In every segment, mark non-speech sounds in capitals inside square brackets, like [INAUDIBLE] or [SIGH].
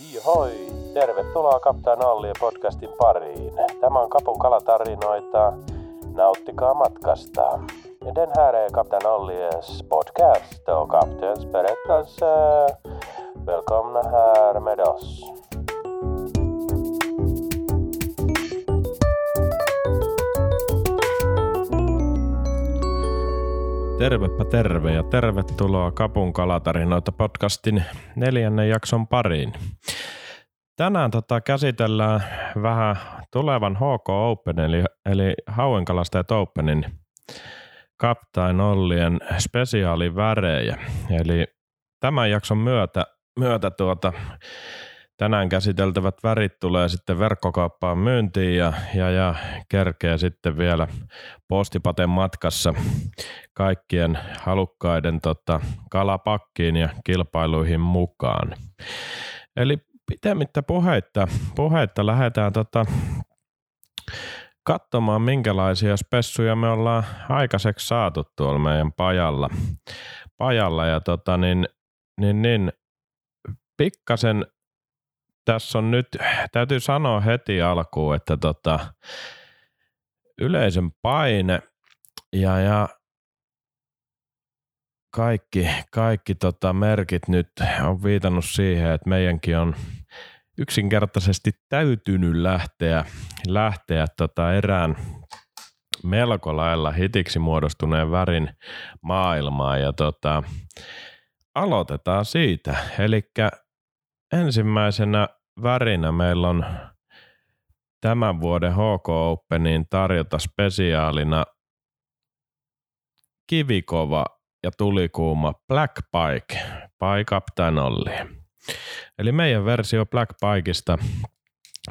Hoi, tervetuloa Kaptaan Allien podcastin pariin. Tämä on Kapun kalatarinoita. Nauttikaa matkasta. Den här är Kapten Ollies podcast och kaptens berättelse. Välkomna här med oss. Tervepä terve ja tervetuloa Kapun kalatarinoita podcastin neljännen jakson pariin. Tänään tota käsitellään vähän tulevan HK Open eli, eli Hauenkalastajat Openin Kaptain Ollien spesiaalivärejä. Eli tämän jakson myötä, myötä tuota, tänään käsiteltävät värit tulee sitten verkkokauppaan myyntiin ja, ja, ja kerkeä sitten vielä postipaten matkassa kaikkien halukkaiden tota, kalapakkiin ja kilpailuihin mukaan. Eli pitemmittä puheitta, puheitta lähdetään tota, katsomaan, minkälaisia spessuja me ollaan aikaiseksi saatu tuolla meidän pajalla. pajalla ja tota, niin, niin, niin, pikkasen tässä on nyt, täytyy sanoa heti alkuun, että tota, yleisön paine ja, ja kaikki, kaikki tota merkit nyt on viitannut siihen, että meidänkin on yksinkertaisesti täytynyt lähteä, lähteä tota erään melko lailla hitiksi muodostuneen värin maailmaan ja tota, aloitetaan siitä. Eli ensimmäisenä värinä meillä on tämän vuoden HK Openin tarjota spesiaalina kivikova ja tulikuuma Black Pike by Captain Olli. Eli meidän versio Black Pikeista,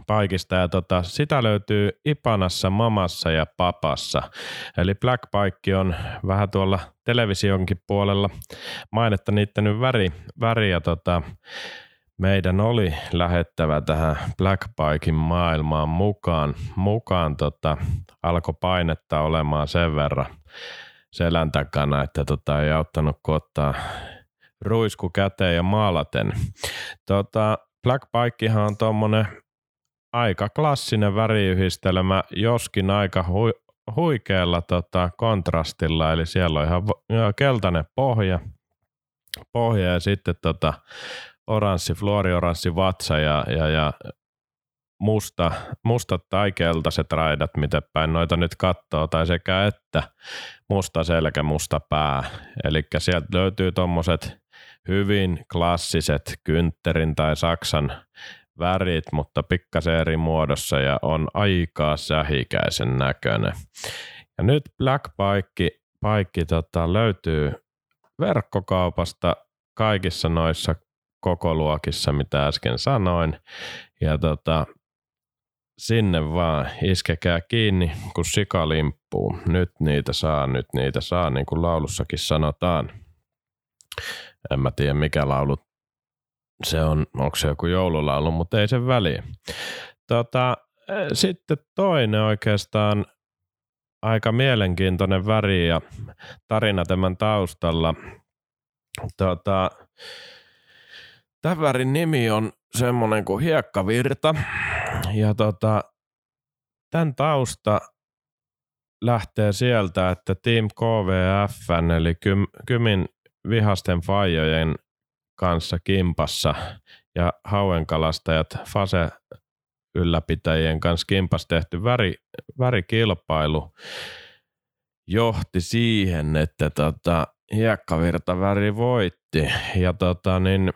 Paikista ja tota, sitä löytyy Ipanassa, Mamassa ja Papassa. Eli Black Pike on vähän tuolla televisionkin puolella mainetta niiden väri, väri ja tota, meidän oli lähettävä tähän Black Bikein maailmaan mukaan. mukaan tota, alkoi painetta olemaan sen verran selän takana, että tota, ei auttanut ottaa ruisku käteen ja maalaten. Tota, Black Bikehan on tuommoinen aika klassinen väriyhdistelmä, joskin aika hu- huikealla tota, kontrastilla, eli siellä on ihan keltainen pohja, pohja ja sitten tota, oranssi, fluorioranssi vatsa ja, ja, ja musta, mustat tai keltaiset raidat, mitä päin noita nyt katsoo, tai sekä että musta selkä, musta pää. Eli sieltä löytyy tuommoiset hyvin klassiset kyntterin tai saksan värit, mutta pikkasen eri muodossa ja on aikaa sähikäisen näköinen. Ja nyt Black Pike, Pike tota, löytyy verkkokaupasta kaikissa noissa koko luokissa, mitä äsken sanoin. Ja tota, sinne vaan iskekää kiinni, kun sika limppuu. Nyt niitä saa, nyt niitä saa, niin kuin laulussakin sanotaan. En mä tiedä mikä laulu se on, onko se joku joululaulu, mutta ei se väliä. Tota, sitten toinen oikeastaan aika mielenkiintoinen väri ja tarina tämän taustalla. Tota, Tämän värin nimi on semmoinen kuin hiekkavirta. Ja tota, tämän tausta lähtee sieltä, että Team KVF, eli Kymin vihasten fajojen kanssa kimpassa ja hauenkalastajat Fase ylläpitäjien kanssa kimpas tehty väri, värikilpailu johti siihen, että tota, hiekkavirtaväri voitti. Ja tota, niin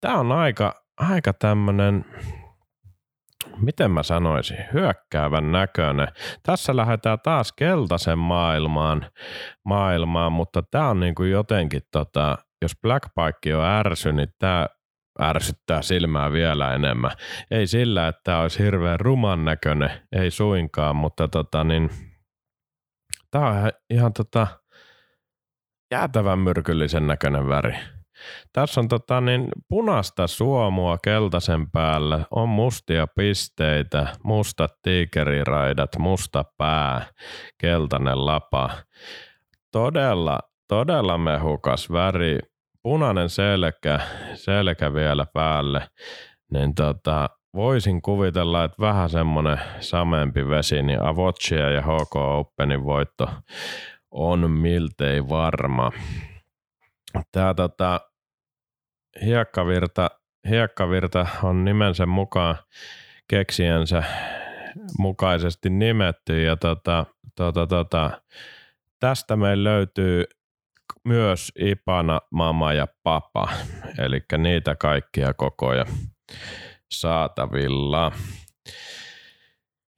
tämä on aika, aika tämmöinen, miten mä sanoisin, hyökkäävän näköinen. Tässä lähdetään taas keltaisen maailmaan, maailmaan mutta tämä on niinku jotenkin, tota, jos Black Pike on ärsy, niin tämä ärsyttää silmää vielä enemmän. Ei sillä, että tämä olisi hirveän ruman näköinen, ei suinkaan, mutta tota, niin, tämä on ihan tota, jäätävän myrkyllisen näköinen väri. Tässä on tota, niin, punaista suomua keltaisen päällä, on mustia pisteitä, mustat tiikeriraidat, musta pää, keltainen lapa. Todella, todella mehukas väri, punainen selkä, selkä vielä päälle, niin tota, voisin kuvitella, että vähän semmoinen samempi vesi, niin Avoccia ja HK Openin voitto on miltei varma. Tämä tota, hiekkavirta, hiekkavirta on nimensä mukaan keksijänsä mukaisesti nimetty ja tota, tota, tota, tästä meillä löytyy myös Ipana, Mama ja Papa, eli niitä kaikkia kokoja saatavilla.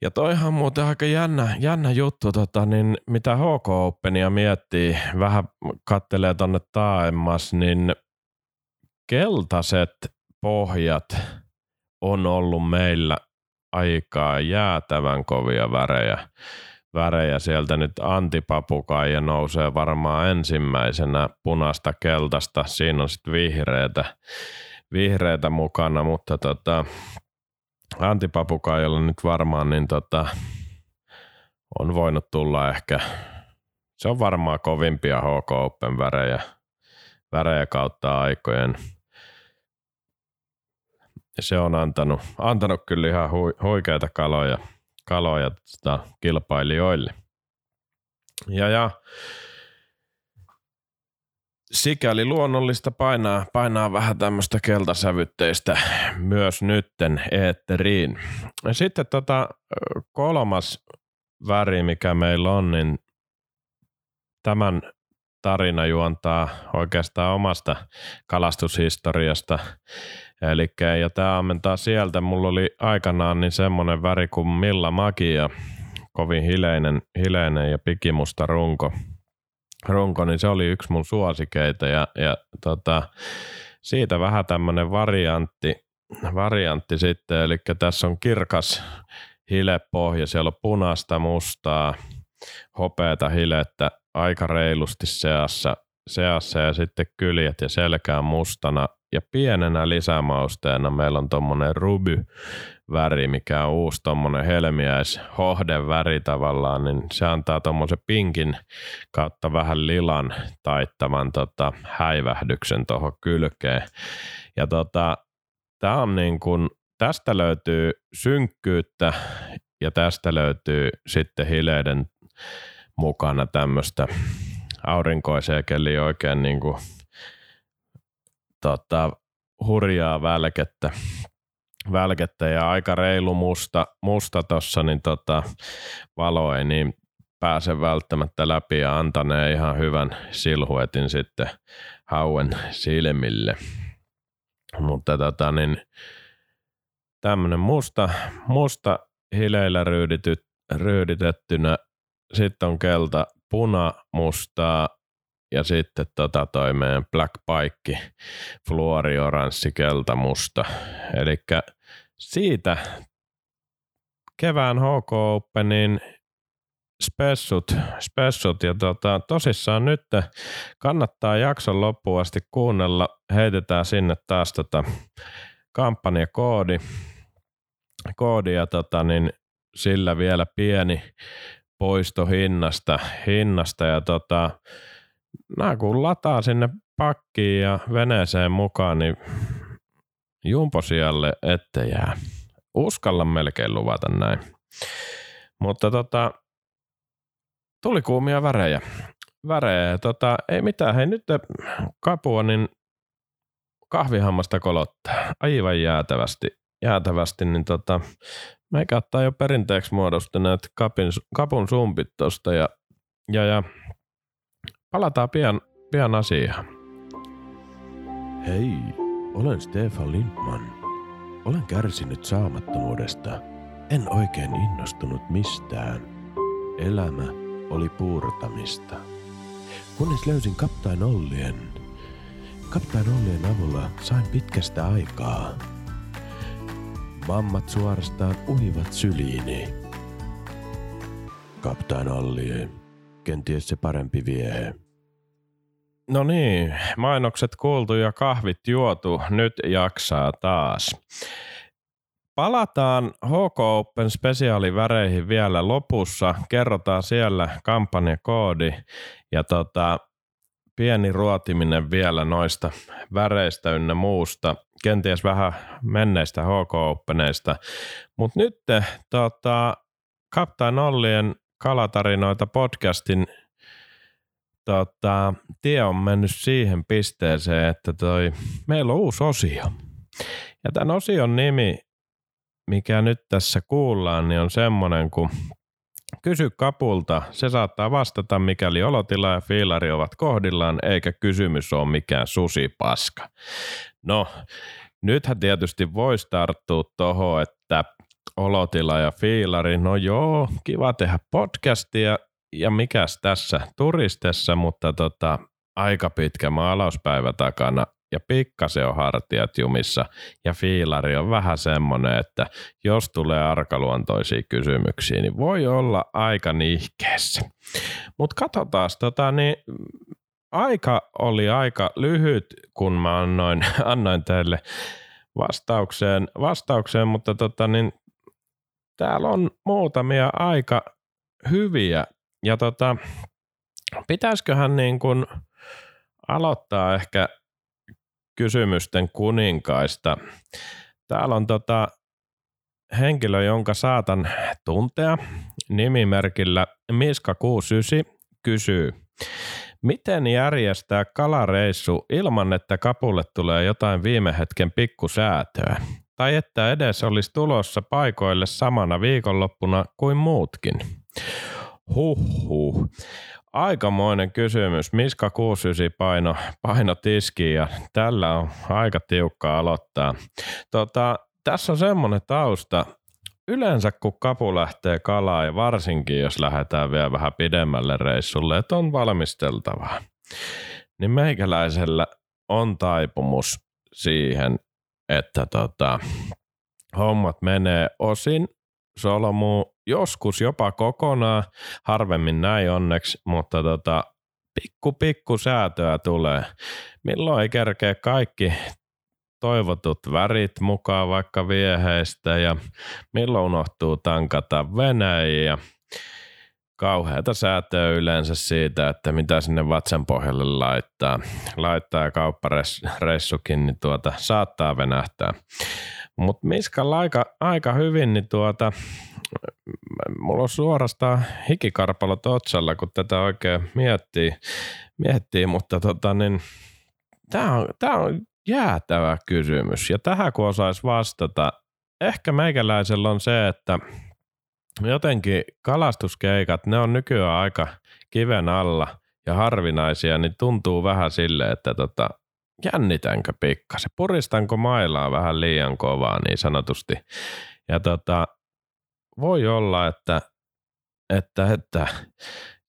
Ja toihan on muuten aika jännä, jännä juttu, tota, niin mitä HK Openia miettii, vähän kattelee tonne taaemmas, niin keltaiset pohjat on ollut meillä aikaa jäätävän kovia värejä. Värejä sieltä nyt antipapukaija nousee varmaan ensimmäisenä punasta keltaista. Siinä on sitten vihreitä, vihreitä mukana, mutta tota, antipapukaijalla nyt varmaan niin tota, on voinut tulla ehkä, se on varmaan kovimpia HK Open värejä, värejä kautta aikojen se on antanut, antanut kyllä ihan hu, huikeita kaloja, kaloja tota, kilpailijoille. Ja, ja sikäli luonnollista painaa, painaa vähän tämmöistä keltasävytteistä myös nytten eetteriin. Sitten tota, kolmas väri, mikä meillä on, niin tämän tarina juontaa oikeastaan omasta kalastushistoriasta. Eli ja tämä ammentaa sieltä. Mulla oli aikanaan niin semmoinen väri kuin Milla Magia, kovin hileinen, hileinen ja pikimusta runko. runko, niin se oli yksi mun suosikeita ja, ja tota, siitä vähän tämmöinen variantti, variantti sitten, eli tässä on kirkas hilepohja, siellä on punaista, mustaa, hopeata hilettä aika reilusti seassa, seassa ja sitten kyljet ja selkään mustana. Ja pienenä lisämausteena meillä on tuommoinen ruby väri, mikä on uusi tuommoinen helmiäis väri tavallaan, niin se antaa tuommoisen pinkin kautta vähän lilan taittavan tota, häivähdyksen tuohon kylkeen. Ja tota, tää on niin kun, tästä löytyy synkkyyttä ja tästä löytyy sitten hileiden mukana tämmöistä aurinkoiseen keliin oikein niin kuin, tota, hurjaa välkettä, välkettä ja aika reilu musta, musta niin tota, valo ei niin pääse välttämättä läpi ja antanee ihan hyvän silhuetin sitten hauen silmille. Mutta tota, niin, tämmönen musta, musta hileillä ryyditettynä sitten on kelta, puna, mustaa ja sitten tota toi meidän Black Pike, fluori, oranssi, kelta, musta. Eli siitä kevään HK Openin spessut, spessut ja tota, tosissaan nyt kannattaa jakson loppuun asti kuunnella. Heitetään sinne taas tota kampanjakoodi koodi ja tota, niin sillä vielä pieni poisto hinnasta, ja tota, nämä kun lataa sinne pakkiin ja veneeseen mukaan, niin jumposialle ette jää. Uskalla melkein luvata näin. Mutta tota, tuli kuumia värejä. Värejä. Tota, ei mitään. Hei nyt kapua, niin kahvihammasta kolottaa aivan jäätävästi. Jäätävästi, niin tota, Meikä ottaa jo perinteeksi muodostuneet kapin, kapun sumpit tosta ja, ja, ja palataan pian, pian asiaan. Hei, olen Stefan Lindman. Olen kärsinyt saamattomuudesta. En oikein innostunut mistään. Elämä oli puurtamista. Kunnes löysin Kaptain Ollien. Kaptain Ollien avulla sain pitkästä aikaa Mammat suorastaan uhivat syliini. Kaptaan Allie, kenties se parempi vie. No niin, mainokset kuultu ja kahvit juotu, nyt jaksaa taas. Palataan HK Open spesiaaliväreihin vielä lopussa. Kerrotaan siellä kampanjakoodi ja tota, pieni ruotiminen vielä noista väreistä ynnä muusta, kenties vähän menneistä HK Openeista, mutta nyt tota, Kaptain Ollien kalatarinoita podcastin tota, tie on mennyt siihen pisteeseen, että toi, meillä on uusi osio. Ja tämän osion nimi, mikä nyt tässä kuullaan, niin on semmoinen kuin Kysy kapulta. Se saattaa vastata, mikäli olotila ja fiilari ovat kohdillaan, eikä kysymys ole mikään susipaska. No, nythän tietysti voisi tarttua tuohon, että olotila ja fiilari, no joo, kiva tehdä podcastia ja mikäs tässä turistessa, mutta tota, aika pitkä maalauspäivä takana ja pikkasen on hartiat jumissa ja fiilari on vähän semmoinen, että jos tulee arkaluontoisia kysymyksiä, niin voi olla aika nihkeessä. Mutta katsotaan, tota, niin aika oli aika lyhyt, kun mä annoin, [LAUGHS] annoin teille vastaukseen, vastaukseen mutta tota, niin, täällä on muutamia aika hyviä. Ja tota, pitäisiköhän niin kuin aloittaa ehkä kysymysten kuninkaista. Täällä on tota henkilö, jonka saatan tuntea. Nimimerkillä Miska69 kysyy, miten järjestää kalareissu ilman, että kapulle tulee jotain viime hetken pikkusäätöä? Tai että edes olisi tulossa paikoille samana viikonloppuna kuin muutkin? Huhhuh. Aikamoinen kysymys. Miska 69 paino, paino tiski ja tällä on aika tiukka aloittaa. Tota, tässä on semmoinen tausta. Yleensä kun kapu lähtee kalaa ja varsinkin jos lähdetään vielä vähän pidemmälle reissulle, että on valmisteltavaa, niin meikäläisellä on taipumus siihen, että tota, hommat menee osin solmu joskus jopa kokonaan, harvemmin näin onneksi, mutta tota, pikku pikku säätöä tulee. Milloin ei kerkeä kaikki toivotut värit mukaan vaikka vieheistä ja milloin unohtuu tankata Venäjä ja kauheata säätöä yleensä siitä, että mitä sinne vatsan pohjalle laittaa. Laittaa kauppareissukin, niin tuota, saattaa venähtää. Mutta Miskalla aika, aika hyvin, niin tuota, mulla on suorastaan hikikarpalot otsalla, kun tätä oikein miettii, miettii mutta tota, niin, tämä on, tää on jäätävä kysymys. Ja tähän kun osaisi vastata, ehkä meikäläisellä on se, että jotenkin kalastuskeikat, ne on nykyään aika kiven alla ja harvinaisia, niin tuntuu vähän sille, että tota, jännitänkö pikkasen, puristanko mailaa vähän liian kovaa niin sanotusti. Ja tota, voi olla, että, että, että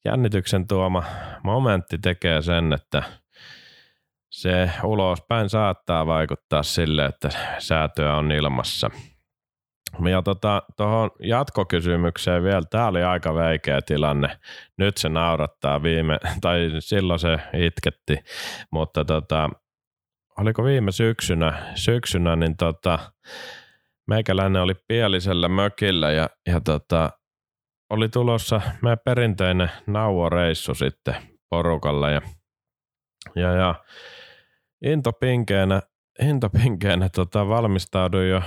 jännityksen tuoma momentti tekee sen, että se ulospäin saattaa vaikuttaa sille, että säätöä on ilmassa. Ja tuohon tota, jatkokysymykseen vielä, tämä oli aika veikeä tilanne. Nyt se naurattaa viime, tai silloin se itketti, mutta tota, oliko viime syksynä, syksynä niin tota, meikäläinen oli pielisellä mökillä ja, ja tota, oli tulossa meidän perinteinen nauoreissu sitten porukalla ja, ja, ja intopinkeenä, intopinkeenä tota, valmistauduin jo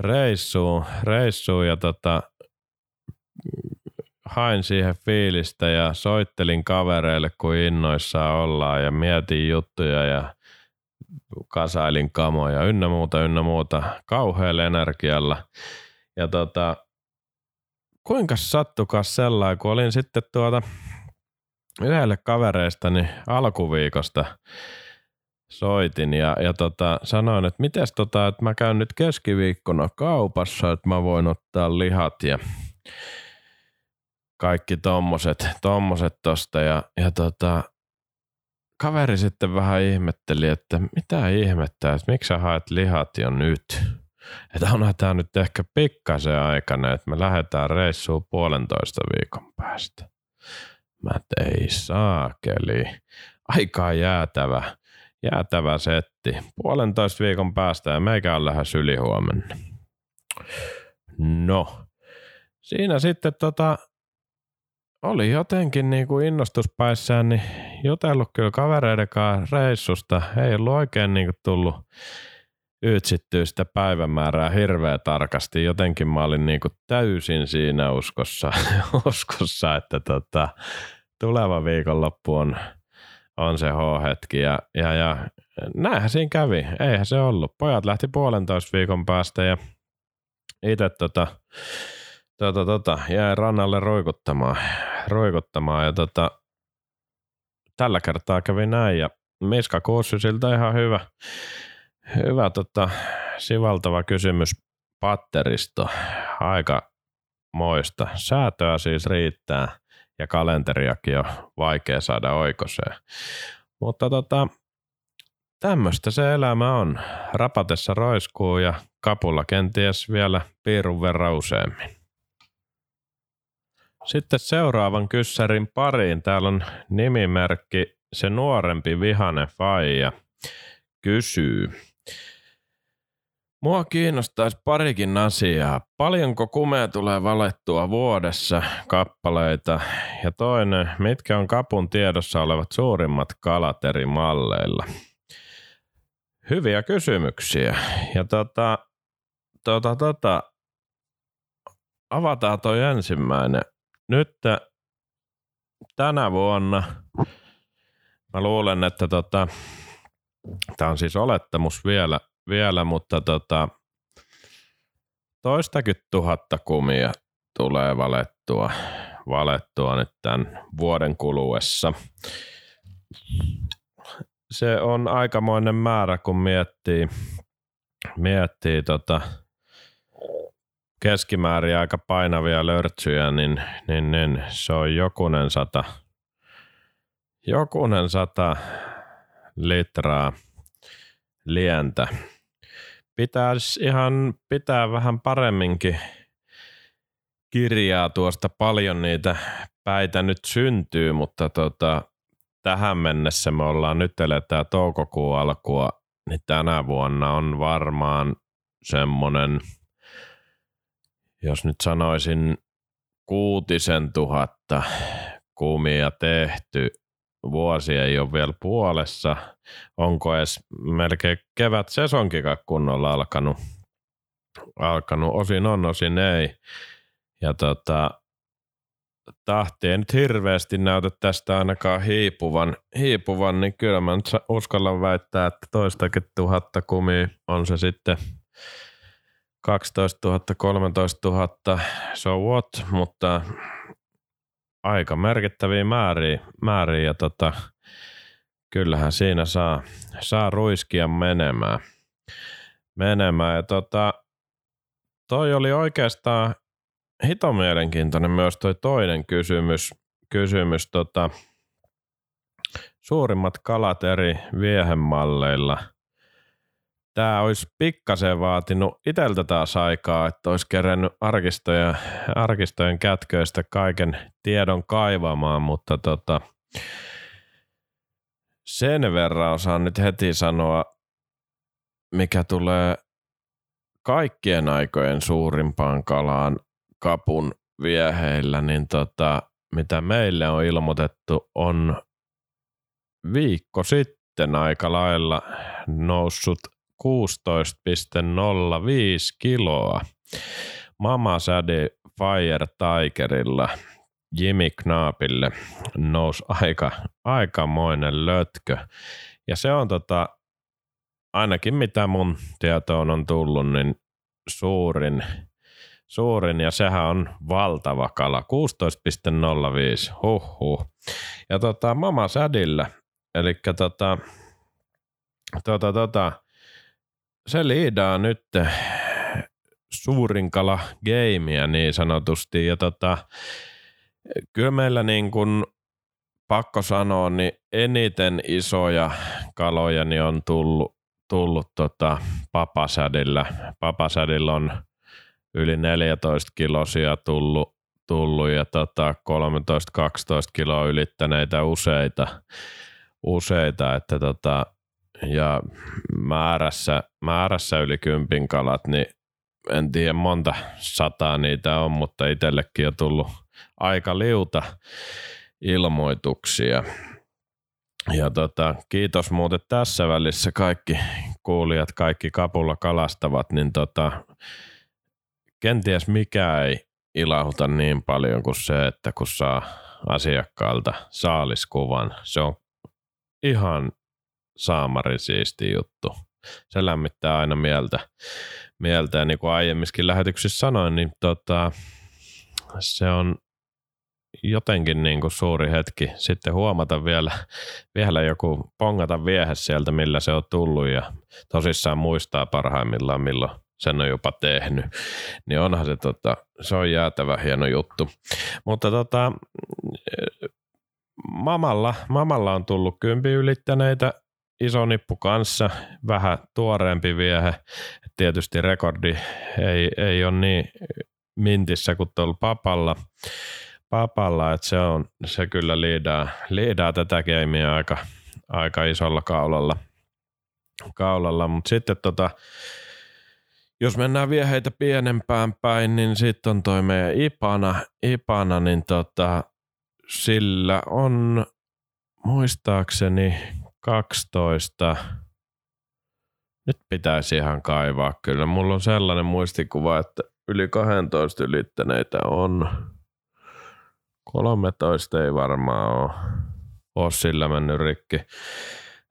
reissuun, reissuun ja tota, hain siihen fiilistä ja soittelin kavereille, kun innoissaan ollaan ja mietin juttuja ja kasailin kamoja ynnä muuta, ynnä muuta kauhealla energialla. Ja tota, kuinka sattukas sellainen, kun olin sitten tuota yhdelle kavereistani alkuviikosta soitin ja, ja tota, sanoin, että mites tota, että mä käyn nyt keskiviikkona kaupassa, että mä voin ottaa lihat ja kaikki tommoset, tommoset tosta ja, ja tota, kaveri sitten vähän ihmetteli, että mitä ihmettä, että miksi sä haet lihat jo nyt? Että onhan tämä nyt ehkä pikkasen aikana, että me lähdetään reissuun puolentoista viikon päästä. Mä ei saakeli. Aika jäätävä, jäätävä setti. Puolentoista viikon päästä ja meikä on lähes yli huomenna. No, siinä sitten tota, oli jotenkin niin kuin innostuspäissään niin jutellut kyllä kavereiden kanssa reissusta. Ei ollut oikein niin tullut ytsittyä sitä päivämäärää hirveän tarkasti. Jotenkin mä olin niin täysin siinä uskossa, [LAUGHS] uskossa että tota, tuleva viikonloppu on, on se H-hetki. Ja, ja, ja näinhän siinä kävi. Eihän se ollut. Pojat lähti puolentoista viikon päästä ja itse tota, tota, tota, jäi rannalle roikuttamaan, roikuttamaan ja tota, tällä kertaa kävi näin ja Miska Kuussi siltä ihan hyvä, hyvä tota, sivaltava kysymys patteristo. Aika moista. Säätöä siis riittää ja kalenteriakin on vaikea saada oikoseen. Mutta tota, tämmöistä se elämä on. Rapatessa roiskuu ja kapulla kenties vielä piirun verran useammin. Sitten seuraavan kyssärin pariin. Täällä on nimimerkki se nuorempi vihane faija kysyy. Mua kiinnostaisi parikin asiaa. Paljonko kumea tulee valettua vuodessa kappaleita? Ja toinen, mitkä on kapun tiedossa olevat suurimmat kalat eri malleilla? Hyviä kysymyksiä. Ja tota, tota, tota, avataan toi ensimmäinen. Nyt tänä vuonna mä luulen, että tota, tämä on siis olettamus vielä, vielä mutta tota, toistakin tuhatta kumia tulee valettua, valettua nyt tämän vuoden kuluessa. Se on aikamoinen määrä, kun miettii, miettii tota, keskimäärin aika painavia lörtsyjä, niin, niin, niin se on jokunen sata, jokunen sata litraa lientä. Pitäisi ihan pitää vähän paremminkin kirjaa tuosta. Paljon niitä päitä nyt syntyy, mutta tota, tähän mennessä me ollaan nyt eletään toukokuun alkua, niin tänä vuonna on varmaan semmoinen – jos nyt sanoisin kuutisen tuhatta kumia tehty, vuosi ei ole vielä puolessa, onko edes melkein kevät sesonkikaan kunnolla alkanut, alkanut, osin on, osin ei. Ja tota, tahti ei nyt hirveästi näytä tästä ainakaan hiipuvan, hiipuvan niin kyllä mä nyt uskallan väittää, että toistakin tuhatta kumia on se sitten – 12 000, 13 000, so what, mutta aika merkittäviä määriä, määriä ja tota, kyllähän siinä saa, saa ruiskia menemään. menemään. Ja tota, toi oli oikeastaan hito mielenkiintoinen myös toi toinen kysymys, kysymys tota, suurimmat kalat eri viehemalleilla – tämä olisi pikkasen vaatinut itseltä taas aikaa, että olisi kerännyt arkistoja, arkistojen kätköistä kaiken tiedon kaivamaan, mutta tota, sen verran osaan nyt heti sanoa, mikä tulee kaikkien aikojen suurimpaan kalaan kapun vieheillä, niin tota, mitä meille on ilmoitettu, on viikko sitten aika lailla noussut 16,05 kiloa. Mama Sadie Fire Tigerilla Jimmy Knaapille nousi aika, aikamoinen lötkö. Ja se on tota, ainakin mitä mun tietoon on tullut, niin suurin, suurin ja sehän on valtava kala, 16,05, huhhuh. Ja tota, Mama Sadillä, eli tota, tota, tota, se liidaa nyt suurin kala gameia niin sanotusti. Ja tota, kyllä meillä niin kuin pakko sanoa, niin eniten isoja kaloja niin on tullut, tullut tota papasädillä. Papasädillä on yli 14 kilosia tullut, tullut ja tota 13-12 kiloa ylittäneitä useita, useita että tota, ja määrässä, määrässä yli kympin kalat, niin en tiedä monta sataa niitä on, mutta itsellekin on tullut aika liuta ilmoituksia. ja tota, kiitos muuten tässä välissä kaikki kuulijat, kaikki kapulla kalastavat, niin tota, kenties mikä ei ilauta niin paljon kuin se, että kun saa asiakkaalta saaliskuvan. Se on ihan saamari siisti juttu. Se lämmittää aina mieltä. mieltä. Ja niin kuin aiemmiskin lähetyksissä sanoin, niin tota, se on jotenkin niin kuin suuri hetki sitten huomata vielä, vielä joku pongata viehe sieltä, millä se on tullut ja tosissaan muistaa parhaimmillaan, milloin sen on jopa tehnyt, niin onhan se, tota, se on jäätävä hieno juttu. Mutta tota, mamalla, mamalla on tullut kympi ylittäneitä iso nippu kanssa, vähän tuoreempi viehe. Tietysti rekordi ei, ei ole niin mintissä kuin tuolla papalla, papalla että se, on, se kyllä liidaa, liidaa tätä keimiä aika, aika isolla kaulalla. kaulalla. Mutta sitten tota, jos mennään vieheitä pienempään päin, niin sitten on toi meidän Ipana, Ipana niin tota, sillä on muistaakseni 12, nyt pitäisi ihan kaivaa kyllä. Mulla on sellainen muistikuva, että yli 12 ylittäneitä on. 13 ei varmaan ole, ole sillä mennyt rikki,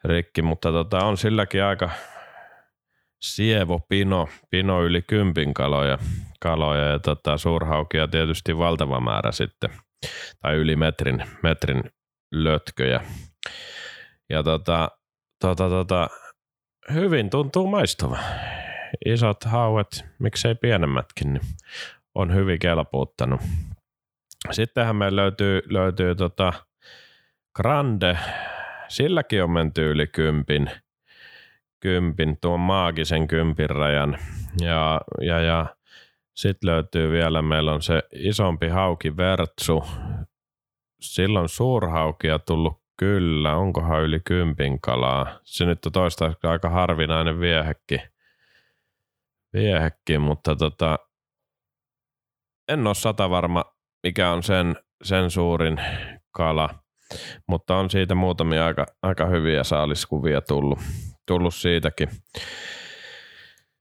rikki mutta tota, on silläkin aika, Sievo Pino, Pino yli kympin kaloja, kaloja ja tota, suurhaukia tietysti valtava määrä sitten, tai yli metrin, metrin lötköjä. Ja tota, tota, tota, hyvin tuntuu maistuva. Isot hauet, miksei pienemmätkin, niin on hyvin kelpuuttanut. Sittenhän meillä löytyy, löytyy tota Grande, silläkin on menty yli kympin – kympin, tuon maagisen kympin rajan. Ja, ja, ja sitten löytyy vielä, meillä on se isompi hauki Vertsu. Silloin suurhaukia tullut kyllä, onkohan yli kympin kalaa. Se nyt on toistaiseksi aika harvinainen viehekki, viehekki mutta tota, en ole sata varma, mikä on sen, sen suurin kala, mutta on siitä muutamia aika, aika hyviä saaliskuvia tullut, tullut siitäkin.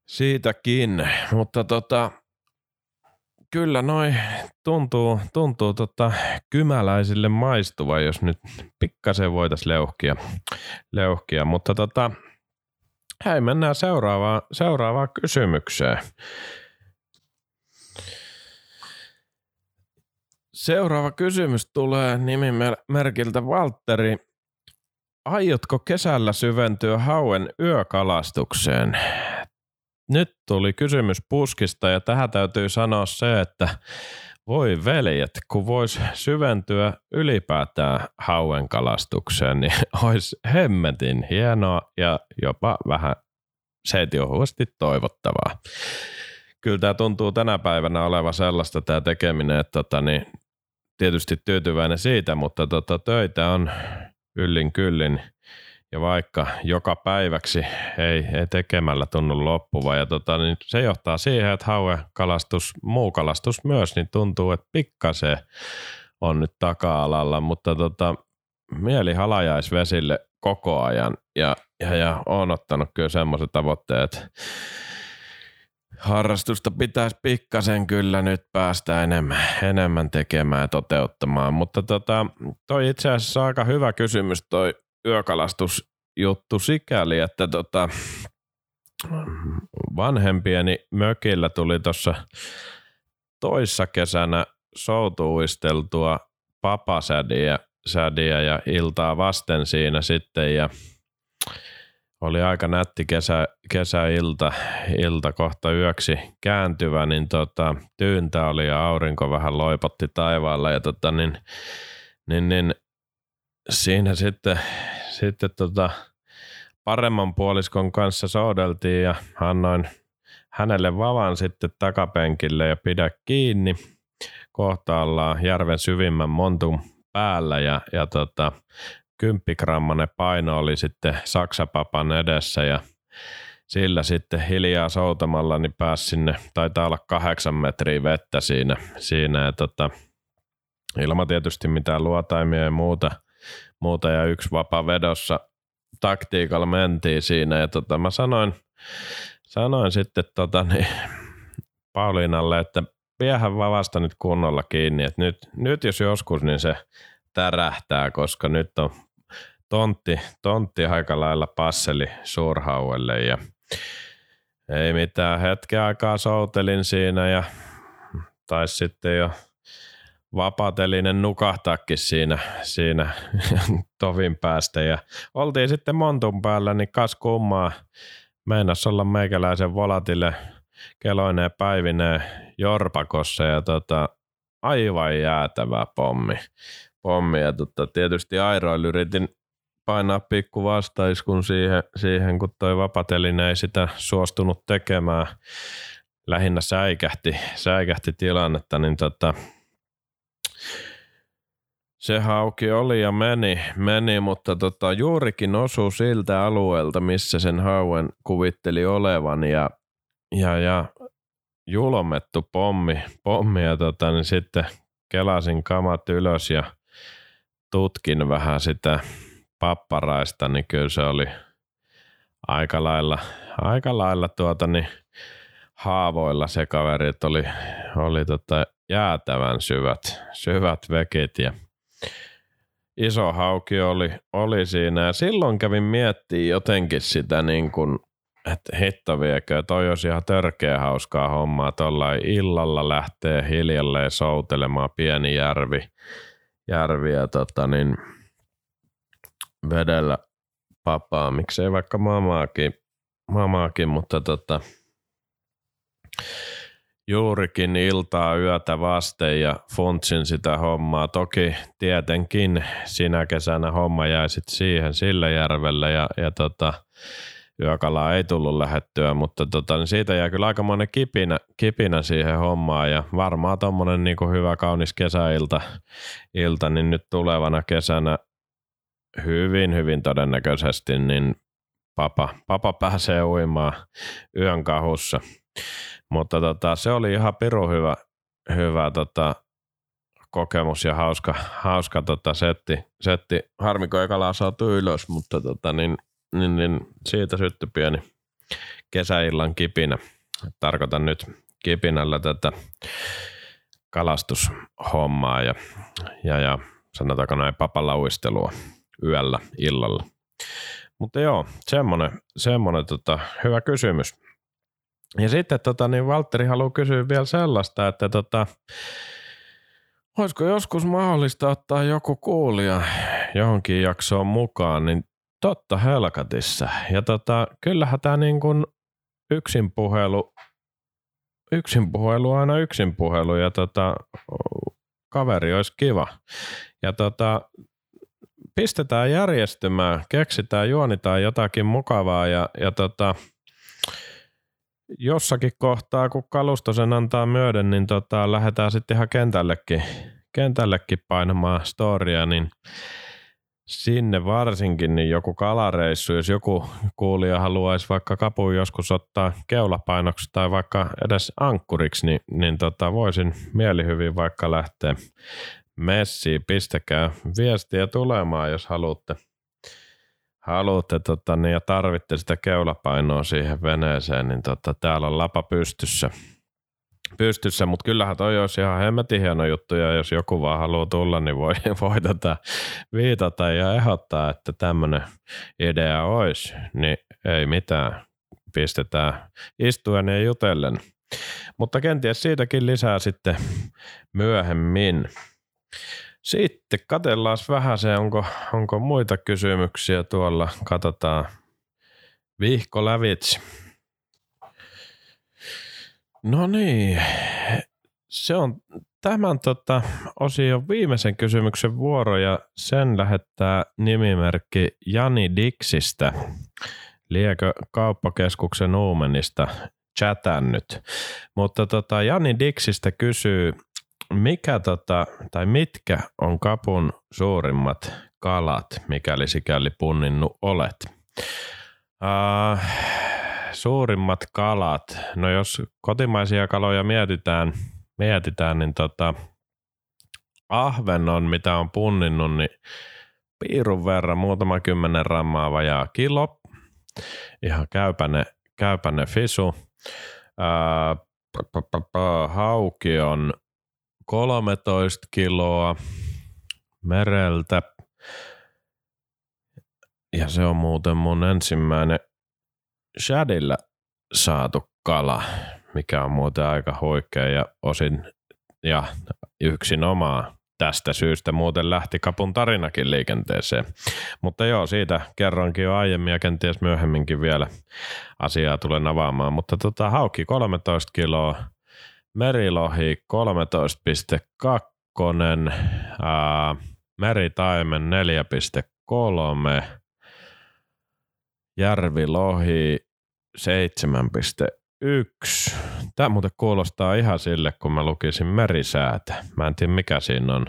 Siitäkin, mutta tota, kyllä noi tuntuu, tuntuu tota kymäläisille maistuva, jos nyt pikkasen voitaisiin leuhkia, leuhkia. mutta tota, hei mennään seuraavaan, seuraavaan kysymykseen. Seuraava kysymys tulee nimimerkiltä Valtteri aiotko kesällä syventyä hauen yökalastukseen? Nyt tuli kysymys puskista ja tähän täytyy sanoa se, että voi veljet, kun vois syventyä ylipäätään hauen kalastukseen, niin [LAUGHS] olisi hemmetin hienoa ja jopa vähän seitiohuvasti toivottavaa. Kyllä tämä tuntuu tänä päivänä olevan sellaista tämä tekeminen, että tota, niin, tietysti tyytyväinen siitä, mutta tota, töitä on yllin kyllin ja vaikka joka päiväksi ei, ei tekemällä tunnu loppuva. Ja tota, niin se johtaa siihen, että kalastus, muu kalastus myös, niin tuntuu, että pikkasen on nyt taka-alalla, mutta tota, mieli halajaisvesille koko ajan. Ja, ja, ja on ottanut kyllä semmoiset tavoitteet, harrastusta pitäisi pikkasen kyllä nyt päästä enemmän, enemmän tekemään ja toteuttamaan, mutta tota, toi itse asiassa aika hyvä kysymys toi yökalastusjuttu sikäli, että tota, vanhempieni mökillä tuli tuossa toissa kesänä soutuisteltua papasädiä sädiä ja iltaa vasten siinä sitten ja oli aika nätti kesä, kesäilta, ilta kohta yöksi kääntyvä, niin tota, tyyntä oli ja aurinko vähän loipotti taivaalla ja tota, niin, niin, niin, siinä sitten, sitten tota, paremman puoliskon kanssa soudeltiin ja annoin hänelle vavan sitten takapenkille ja pidä kiinni. Kohta ollaan järven syvimmän montun päällä ja, ja tota, kymppigrammanen paino oli sitten saksapapan edessä ja sillä sitten hiljaa soutamalla niin pääsi sinne, taitaa olla kahdeksan metriä vettä siinä, siinä ja tota, ilman tietysti mitään luotaimia ja muuta, muuta ja yksi vapaa vedossa taktiikalla mentiin siinä. Ja tota, mä sanoin, sanoin sitten tota, niin, Pauliinalle, että piehän vavasta nyt kunnolla kiinni, että nyt, nyt jos joskus, niin se tärähtää, koska nyt on tontti, tontti aika lailla passeli suurhauelle ja ei mitään, hetken aikaa soutelin siinä ja taisi sitten jo vapatelinen nukahtaakin siinä, siinä [LAUGHS] tovin päästä ja oltiin sitten montun päällä, niin kas kummaa meinas olla meikäläisen volatille keloineen päivineen Jorpakossa ja tota, aivan jäätävä pommi. pommi. Ja tota, tietysti airoil yritin painaa pikku vastaiskun siihen, siihen, kun toi vapatelinen ei sitä suostunut tekemään. Lähinnä säikähti, säikähti tilannetta, niin tota, se hauki oli ja meni, meni mutta tota, juurikin osui siltä alueelta, missä sen hauen kuvitteli olevan ja, ja, ja julomettu pommi, pommi ja tota, niin sitten kelasin kamat ylös ja tutkin vähän sitä papparaista, niin kyllä se oli aika lailla, aika lailla tuota, niin haavoilla se kaveri, että oli, oli tota jäätävän syvät, syvät vekit ja iso hauki oli, oli siinä. Ja silloin kävin miettimään jotenkin sitä niin kuin, että hitto viekö, toi olisi ihan törkeä hauskaa hommaa. Tuolla illalla lähtee hiljalleen soutelemaan pieni järvi, järvi ja tota niin, vedellä papaa, miksei vaikka mamaakin, mamaakin mutta tota, juurikin iltaa yötä vasten ja funtsin sitä hommaa. Toki tietenkin sinä kesänä homma jäi sit siihen sillä järvelle ja, ja tota, yökalaa ei tullut lähettyä, mutta tota, niin siitä jää kyllä aikamoinen kipinä, kipinä siihen hommaan ja varmaan tuommoinen niin hyvä kaunis kesäilta ilta, niin nyt tulevana kesänä hyvin, hyvin todennäköisesti, niin papa, papa pääsee uimaan yön kahussa. Mutta tota, se oli ihan piru hyvä, hyvä tota, kokemus ja hauska, hauska tota, setti, setti. Harmi, kun ekala saatu ylös, mutta tota, niin, niin, niin, siitä syttyi pieni kesäillan kipinä. Tarkoitan nyt kipinällä tätä kalastushommaa ja, ja, ja sanotaanko näin papalauistelua yöllä, illalla. Mutta joo, semmonen, semmonen tota, hyvä kysymys. Ja sitten tota, niin Valtteri haluaa kysyä vielä sellaista, että tota, olisiko joskus mahdollista ottaa joku kuulija johonkin jaksoon mukaan, niin totta helkatissa. Ja tota, kyllähän tämä niin kuin yksin puhelu, yksin puhelu aina yksin puhelu ja tota, kaveri olisi kiva. Ja tota, pistetään järjestymään, keksitään, juonitaan jotakin mukavaa ja, ja tota, jossakin kohtaa, kun kalusto sen antaa myöden, niin tota, lähdetään sitten ihan kentällekin, kentällekin painamaan storia, niin sinne varsinkin niin joku kalareissu, jos joku kuulija haluaisi vaikka kapuun joskus ottaa keulapainoksi tai vaikka edes ankkuriksi, niin, niin tota, voisin mielihyvin vaikka lähteä messiin. Pistäkää viestiä tulemaan, jos haluatte – haluatte tota, niin, ja tarvitte sitä keulapainoa siihen veneeseen, niin tota, täällä on lapa pystyssä. pystyssä mutta kyllähän toi olisi ihan hemmetin hieno juttu, ja jos joku vaan haluaa tulla, niin voi, [LAUGHS] voi tätä viitata ja ehdottaa, että tämmöinen idea olisi, niin ei mitään, pistetään istuen ja jutellen. Mutta kenties siitäkin lisää sitten myöhemmin. Sitten katellaan vähän se, onko, onko muita kysymyksiä tuolla. Katsotaan. Vihko lävitsi. No niin, se on tämän tota, osion viimeisen kysymyksen vuoro ja sen lähettää nimimerkki Jani Dixistä. Liekö kauppakeskuksen Uumenista chatannut. Mutta tota, Jani Dixistä kysyy, mikä tota, tai mitkä on kapun suurimmat kalat, mikäli sikäli punninnut olet? Uh, suurimmat kalat. No jos kotimaisia kaloja mietitään, mietitään niin tota, ahven on, mitä on punninnut, niin piirun verran, muutama kymmenen rammaa vajaa kilo. Ihan käypäne, käypäne fisu. Ää, hauki on 13 kiloa mereltä. Ja se on muuten mun ensimmäinen shadilla saatu kala, mikä on muuten aika huikea ja osin ja yksin omaa tästä syystä muuten lähti kapun tarinakin liikenteeseen. Mutta joo, siitä kerronkin jo aiemmin ja kenties myöhemminkin vielä asiaa tulen avaamaan. Mutta tota, hauki 13 kiloa, merilohi 13,2, ää, meritaimen 4,3, järvilohi 7,1. Tämä muuten kuulostaa ihan sille, kun mä lukisin merisäätä. Mä en tiedä mikä siinä on,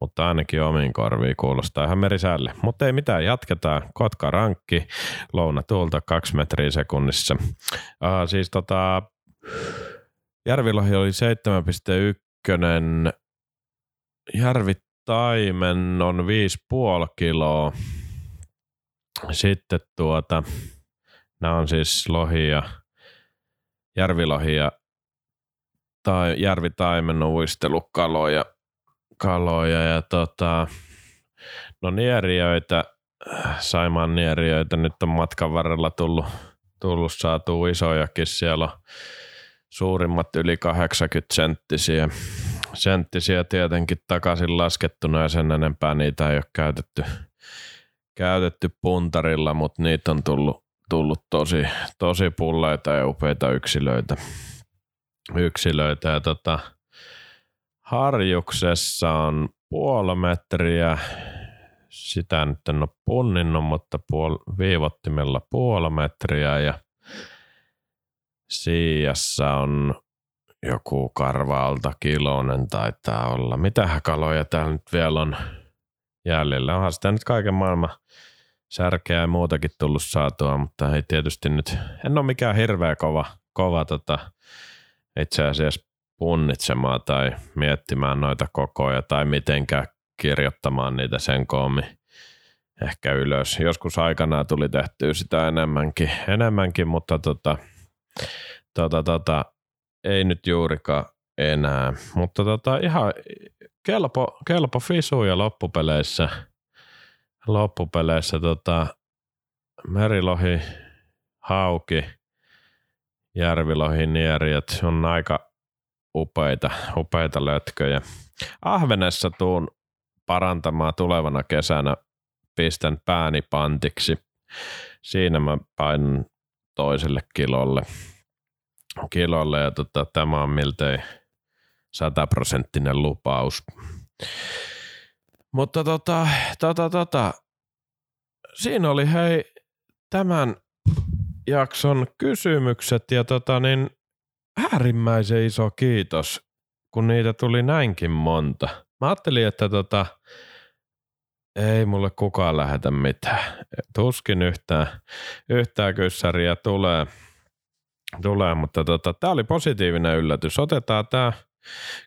mutta ainakin omiin korviin kuulostaa ihan merisäälle. Mutta ei mitään, jatketaan. Kotka rankki, louna tuulta 2 metriä sekunnissa. Uh, siis tota, Järvilohi oli 7,1. Järvitaimen on 5,5 kiloa. Sitten tuota, nämä on siis lohia, järvilohia tai järvitaimen uistelukaloja kaloja ja tota, no nieriöitä, Saimaan nieriöitä nyt on matkan varrella tullut, tullut saatu isojakin. Siellä on suurimmat yli 80 senttisiä. Senttisiä tietenkin takaisin laskettuna ja sen enempää niitä ei ole käytetty, käytetty puntarilla, mutta niitä on tullut, tullut tosi, tosi pulleita ja upeita yksilöitä. yksilöitä. Ja tota, harjuksessa on puoli metriä, sitä nyt en ole punninnut, mutta puol- viivottimella puoli metriä ja Siijassa on joku karvaalta kilonen taitaa olla. Mitähän kaloja täällä nyt vielä on jäljellä? Onhan sitä nyt kaiken maailman särkeä ja muutakin tullut saatua, mutta ei tietysti nyt, en ole mikään hirveä kova, kova tota, itse asiassa punnitsemaan tai miettimään noita kokoja tai mitenkään kirjoittamaan niitä sen koommin ehkä ylös. Joskus aikanaan tuli tehtyä sitä enemmänkin, enemmänkin mutta tota, tota, tota, ei nyt juurikaan enää. Mutta tota, ihan kelpo, kelpo fisuja loppupeleissä. Loppupeleissä tota, merilohi, hauki, järvilohi, nieriöt on aika upeita, upeita lötköjä. Ahvenessa tuun parantamaan tulevana kesänä. Pistän pääni pantiksi. Siinä mä painan toiselle kilolle. kilolle ja tota, tämä on miltei sataprosenttinen lupaus. Mutta tota, tota, tota, siinä oli hei tämän jakson kysymykset ja tota niin, äärimmäisen iso kiitos, kun niitä tuli näinkin monta. Mä ajattelin, että tota, ei mulle kukaan lähetä mitään. Tuskin yhtään, yhtään kyssäriä tulee, tulee mutta tota, tämä oli positiivinen yllätys. Otetaan tämä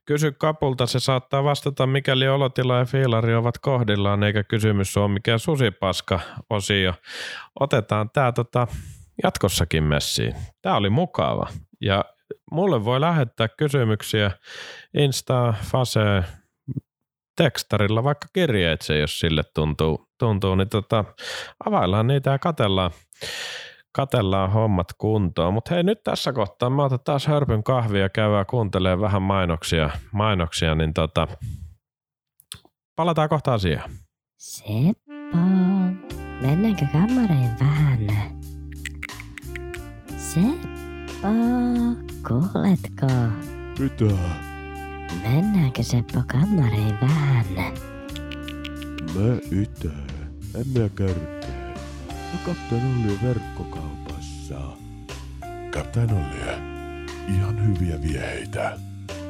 Kysy kapulta, se saattaa vastata, mikäli olotila ja fiilari ovat kohdillaan, eikä kysymys ole mikään susipaska-osio. Otetaan tämä tota, jatkossakin messiin. Tämä oli mukava. Ja mulle voi lähettää kysymyksiä Insta, Fase, tekstarilla vaikka kirjeitse, jos sille tuntuu, tuntuu niin tota, availlaan niitä ja katellaan, katellaan hommat kuntoon. Mutta hei nyt tässä kohtaa mä otan taas hörpyn kahvia ja käydään kuuntelemaan vähän mainoksia, mainoksia niin tota, palataan kohta asiaan. Seppo, mennäänkö kammariin vähän? Seppo, kuuletko? Mitä? Mennäänkö Seppo kammariin vähän? Mä itä. En mä kärkää. Mä Kapteen Olli verkkokaupassa. Kapteen Olli. Ihan hyviä vieheitä.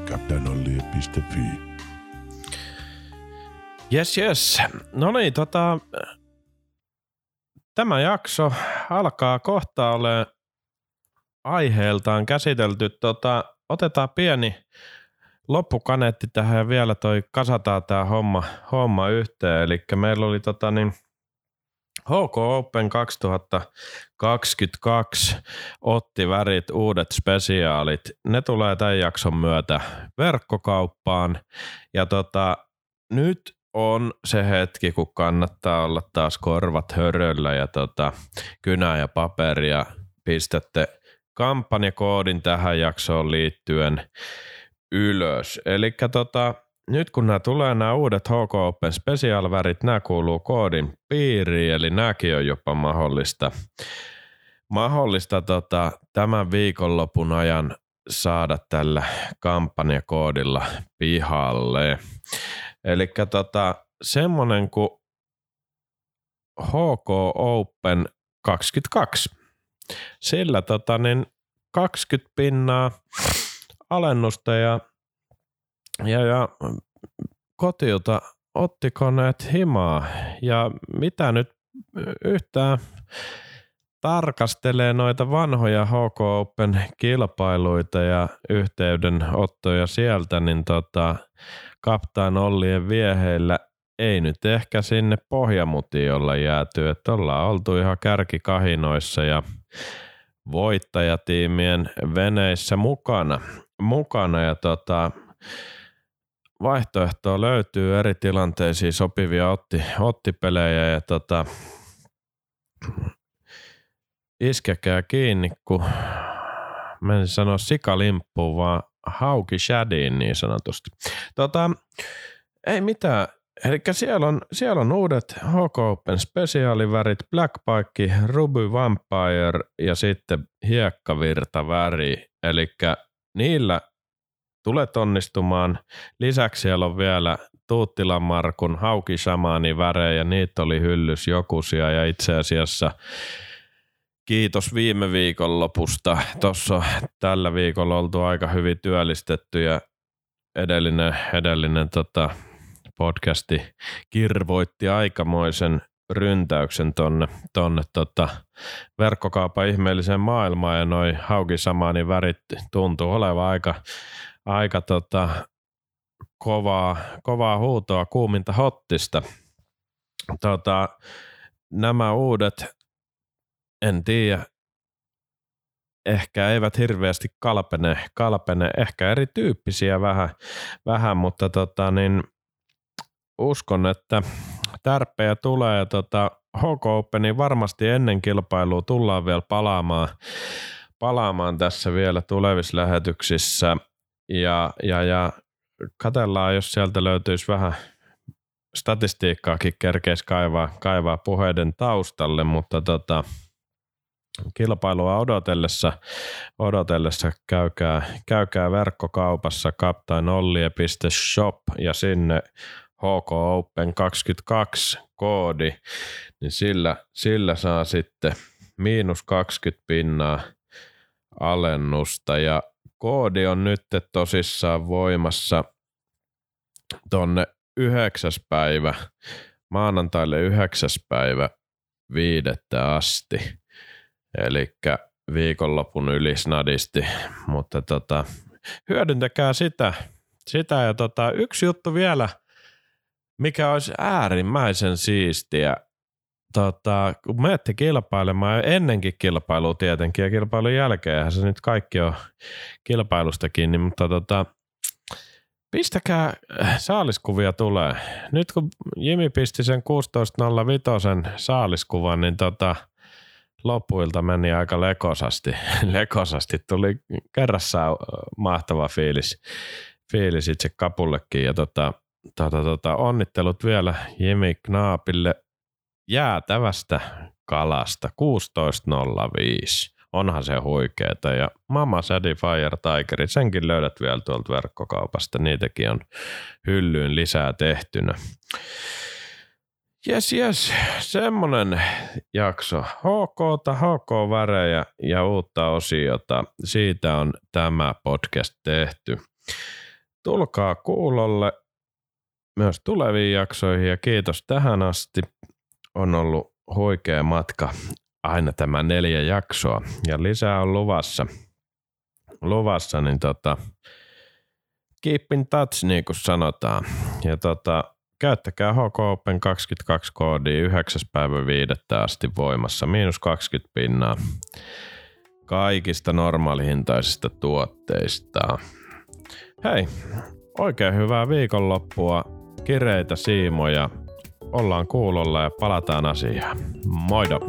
kapteenolli.fi Yes, yes. No niin, tota, tämä jakso alkaa kohta ole aiheeltaan käsitelty. Tota, otetaan pieni loppukaneetti tähän ja vielä toi kasataan tämä homma, homma yhteen. Eli meillä oli tota niin, HK Open 2022 otti värit uudet spesiaalit. Ne tulee tämän jakson myötä verkkokauppaan. Ja tota, nyt on se hetki, kun kannattaa olla taas korvat höröllä ja tota, kynä ja paperia. Pistätte kampanjakoodin tähän jaksoon liittyen ylös. Eli tota, nyt kun nämä tulee nämä uudet HK Open Special-värit, nämä kuuluu koodin piiriin, eli nämäkin on jopa mahdollista, mahdollista tota, tämän viikonlopun ajan saada tällä kampanjakoodilla pihalle. Eli tota, semmonen kuin HK Open 22. Sillä tota, niin 20 pinnaa alennusta ja, ja, ja kotiuta otti koneet himaa ja mitä nyt yhtään tarkastelee noita vanhoja HK Open kilpailuita ja yhteydenottoja sieltä, niin tota, kaptaan Ollien vieheillä ei nyt ehkä sinne pohjamutiolla jääty, että ollaan oltu ihan kärkikahinoissa ja voittajatiimien veneissä mukana. Mukana ja tota, vaihtoehtoa löytyy eri tilanteisiin sopivia otti, ottipelejä ja tota, iskekää kiinni, kun mä en sano sikalimppuun, vaan hauki shadiin niin sanotusti. Tota, ei mitään. Eli siellä on, siellä on uudet HK Open spesiaalivärit, Black Pike, Ruby Vampire ja sitten hiekkavirta väri. Eli niillä tulet onnistumaan. Lisäksi siellä on vielä Tuuttilan Markun Hauki Shamaani värejä, niitä oli hyllys jokusia ja itse asiassa kiitos viime viikon lopusta. Tuossa tällä viikolla oltu aika hyvin työllistetty ja edellinen, edellinen tota, podcasti kirvoitti aikamoisen ryntäyksen tonne, tonne tota, verkkokaupan ihmeelliseen maailmaan ja noi hauki samaani värit tuntuu olevan aika, aika tota, kovaa, kovaa huutoa kuuminta hottista. Tota, nämä uudet en tiedä, ehkä eivät hirveästi kalpene, kalpene ehkä erityyppisiä vähän, vähän mutta tota, niin uskon, että tärppejä tulee tota, HK Openin varmasti ennen kilpailua tullaan vielä palaamaan, palaamaan tässä vielä tulevissa lähetyksissä. Ja, ja, ja katellaan, jos sieltä löytyisi vähän statistiikkaakin kerkeisi kaivaa, kaivaa puheiden taustalle, mutta tota, kilpailua odotellessa, odotellessa käykää, käykää verkkokaupassa kaptainollie.shop ja sinne HK Open 22 koodi, niin sillä, sillä saa sitten miinus 20 pinnaa alennusta ja koodi on nyt tosissaan voimassa tonne 9. päivä, maanantaille 9. päivä viidettä asti. Eli viikonlopun yli snadisti, mutta tota, hyödyntäkää sitä. sitä ja tota, yksi juttu vielä, mikä olisi äärimmäisen siistiä, tota, kun menette kilpailemaan ennenkin kilpailua tietenkin ja kilpailun jälkeen, se nyt kaikki on kilpailusta kiinni, mutta tota, pistäkää saaliskuvia tulee. Nyt kun Jimi pisti sen 16.05 saaliskuvan, niin tota, loppuilta meni aika lekosasti. [LAUGHS] lekosasti. Tuli kerrassaan mahtava fiilis, fiilis itse kapullekin. Ja tota, tota, tota, onnittelut vielä Jimi Knaapille jäätävästä kalasta 16.05. Onhan se huikeeta. Ja Mama Sadie Fire Tiger, senkin löydät vielä tuolta verkkokaupasta. Niitäkin on hyllyyn lisää tehtynä. Jes, jes, semmonen jakso. HK, HK-värejä ja uutta osiota. Siitä on tämä podcast tehty. Tulkaa kuulolle myös tuleviin jaksoihin ja kiitos tähän asti. On ollut huikea matka aina tämä neljä jaksoa ja lisää on luvassa. Luvassa, niin tota, keep in touch, niin kuin sanotaan. Ja tota, käyttäkää HK Open 22 koodia 9. päivä 5. asti voimassa, miinus 20 pinnaa kaikista normaalihintaisista tuotteista. Hei, oikein hyvää viikonloppua, kireitä siimoja, ollaan kuulolla ja palataan asiaan. Moido!